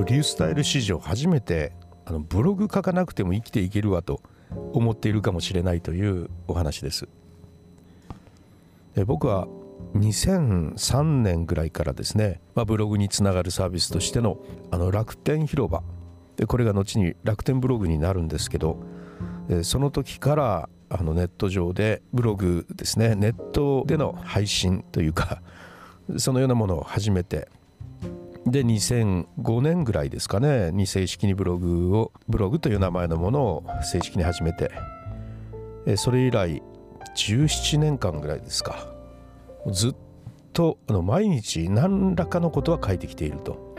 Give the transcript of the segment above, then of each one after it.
リュースタイル史上初めてあのブログ書かなくても生きていけるわと思っているかもしれないというお話です。で僕は2003年ぐらいからですね、まあ、ブログにつながるサービスとしてのあの楽天広場。でこれが後に楽天ブログになるんですけどその時からあのネット上でブログですねネットでの配信というかそのようなものを始めてで2005年ぐらいですかね。に正式にブログをブログという名前のものを正式に始めて。それ以来17年間ぐらいですか。ずっとあの毎日何らかのことは書いてきていると。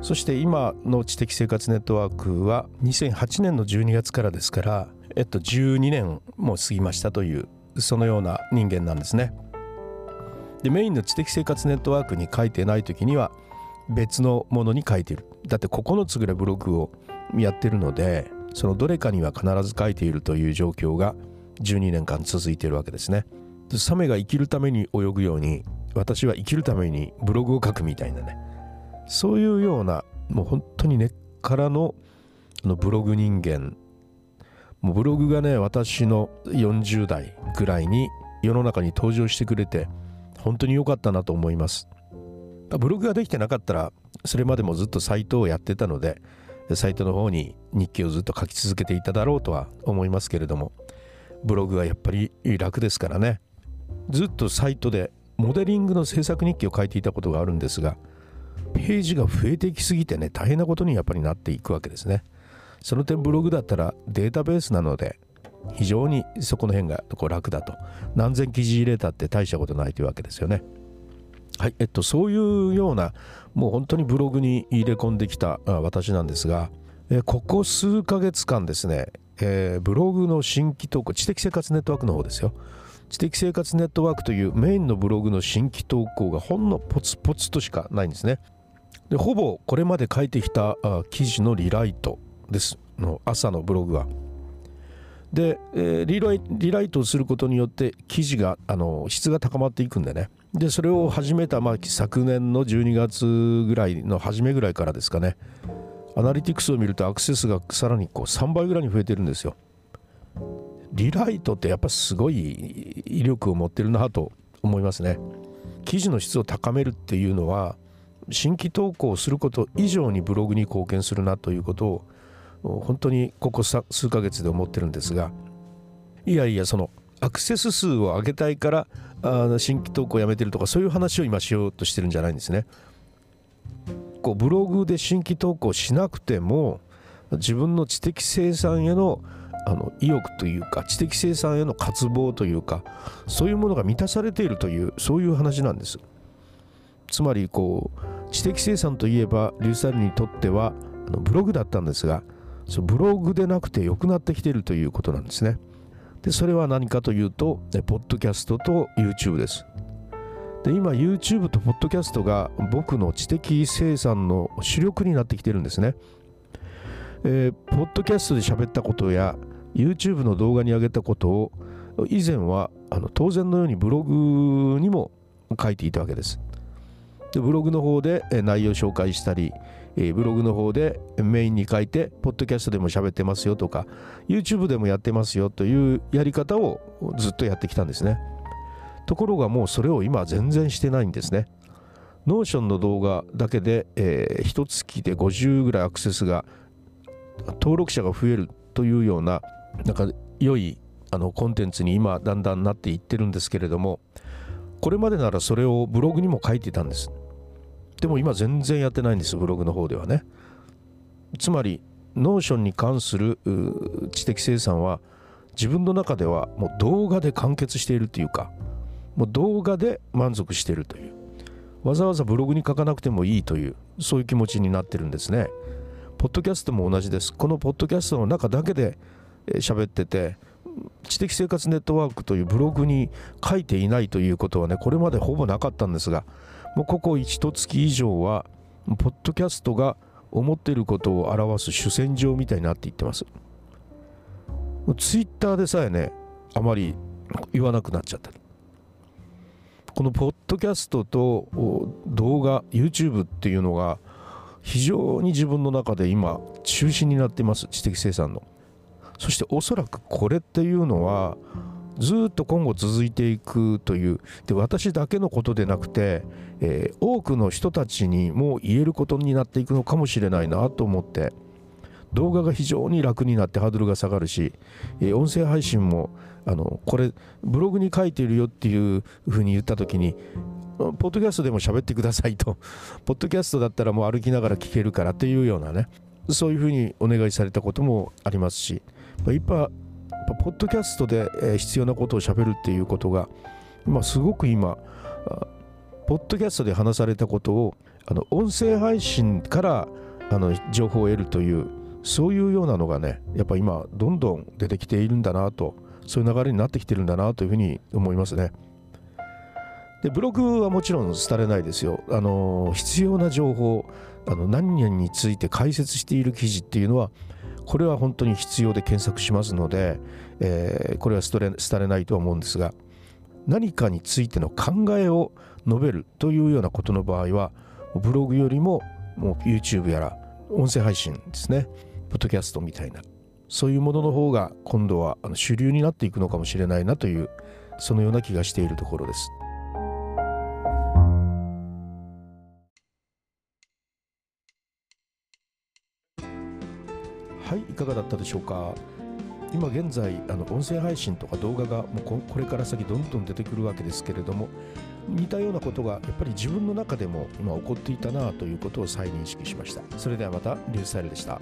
そして今の知的生活ネットワークは2008年の12月からですからえっと12年も過ぎましたというそのような人間なんですね。でメインの知的生活ネットワークに書いてない時には別のものに書いてる。だって9つぐらいブログをやってるのでそのどれかには必ず書いているという状況が12年間続いているわけですね。サメが生きるために泳ぐように私は生きるためにブログを書くみたいなね。そういうようなもう本当に根っからののブログ人間。もうブログがね私の40代ぐらいに世の中に登場してくれて本当に良かったなと思います。ブログができてなかったらそれまでもずっとサイトをやってたのでサイトの方に日記をずっと書き続けていただろうとは思いますけれどもブログはやっぱり楽ですからね。ずっとサイトでモデリングの制作日記を書いていたことがあるんですがページが増えていきすぎてね大変なことにやっぱりなっていくわけですね。その点ブログだったらデータベースなので非常にそこの辺がこう楽だと。何千記事入れたって大したことないというわけですよね。はいえっと、そういうようなもう本当にブログに入れ込んできた私なんですが、えここ数ヶ月間ですね、えー、ブログの新規投稿知的生活ネットワークの方ですよ。知的生活ネットワークというメインのブログの新規投稿がほんのポツポツとしかないんですね。でほぼこれまで書いてきた記事のリライトです。の朝のブログは。で、えー、リライリライトをすることによって記事があの質が高まっていくんでね。でそれを始めた、まあ、昨年の12月ぐらいの初めぐらいからですかね。アナリティクスを見るとアクセスがさらにこう3倍ぐらいに増えてるんですよ。リライトってやっぱすごい威力を持ってるなと思いますね。記事の質を高めるっていうのは新規投稿をすること以上にブログに貢献するなということを本当にここ数ヶ月で思ってるんですがいやいやそのアクセス数を上げたいからあの新規投稿やめてるとかそういう話を今しようとしてるんじゃないんですね。こうブログで新規投稿しなくても自分の知的生産へのあの意欲というか知的生産への渇望というかそういうものが満たされているというそういう話なんです。つまりこう知的生産といえばリューサルにとってはあのブログだったんですがそのブログでなくて良くなってきているということなんですね。でそれは何かというと、ポッドキャストと YouTube です。で今 YouTube とポッドキャストが僕の知的生産の主力になってきてるんですね。えー、ポッドキャストで喋ったことや YouTube の動画に上げたことを以前はあの当然のようにブログにも書いていたわけです。でブログの方で内容を紹介したり、ブログの方でメインに書いて、ポッドキャストでも喋ってますよとか、YouTube でもやってますよというやり方をずっとやってきたんですね。ところがもうそれを今全然してないんですね。Notion の動画だけで、えー、1月で50ぐらいアクセスが登録者が増えるというようななんか良いあのコンテンツに今だんだんなっていってるんですけれどもこれまでならそれをブログにも書いてたんですでも今全然やってないんですブログの方ではね。つまり Notion に関する知的生産は自分の中ではもう動画で完結しているというかもう動画で満足しているという。わざわざブログに書かなくてもいいというそういう気持ちになってるんですね。ポッドキャストも同じです。このポッドキャストの中だけで喋ってて知的生活ネットワークというブログに書いていないということはねこれまでほぼなかったんですがもうここ1月以上はポッドキャストが思っていることを表す主戦場みたいになっていってます。ツイッターでさえねあまり言わなくなっちゃってるこのポッドキャストと動画 YouTube っていうのが非常に自分の中で今中心になっています。知的生産の。そしておそらくこれっていうのはずっと今後続いていくというで私だけのことでなくて、えー、多くの人たちにも言えることになっていくのかもしれないなと思って動画が非常に楽になってハードルが下がるし、えー、音声配信もあのこれブログに書いているよっていうふうに言った時にポッドキャストでも喋ってくださいと。ポッドキャストだったらもう歩きながら聞けるからっていうようなねそういうふうにお願いされたこともありますし今ポッドキャストで必要なことをしゃべるっていうことが今すごく今ポッドキャストで話されたことをあの音声配信からあの情報を得るというそういうようなのがねやっぱ今どんどん出てきているんだなとそういう流れになってきてるんだなというふうに思いますね。でブログはもちろん廃れないですよ。あの必要な情報あの何々について解説している記事っていうのはこれは本当に必要で検索しますので、えー、これは廃れ廃れないとは思うんですが何かについての考えを述べるというようなことの場合はブログよりももう YouTube やら音声配信ですねポッドキャストみたいなそういうものの方が今度は主流になっていくのかもしれないなというそのような気がしているところです。はいいかがだったでしょうか？今現在あの音声配信とか動画がもうこれから先どんどん出てくるわけですけれども似たようなことがやっぱり自分の中でも今起こっていたなということを再認識しました。それではまたリュースタイルでした。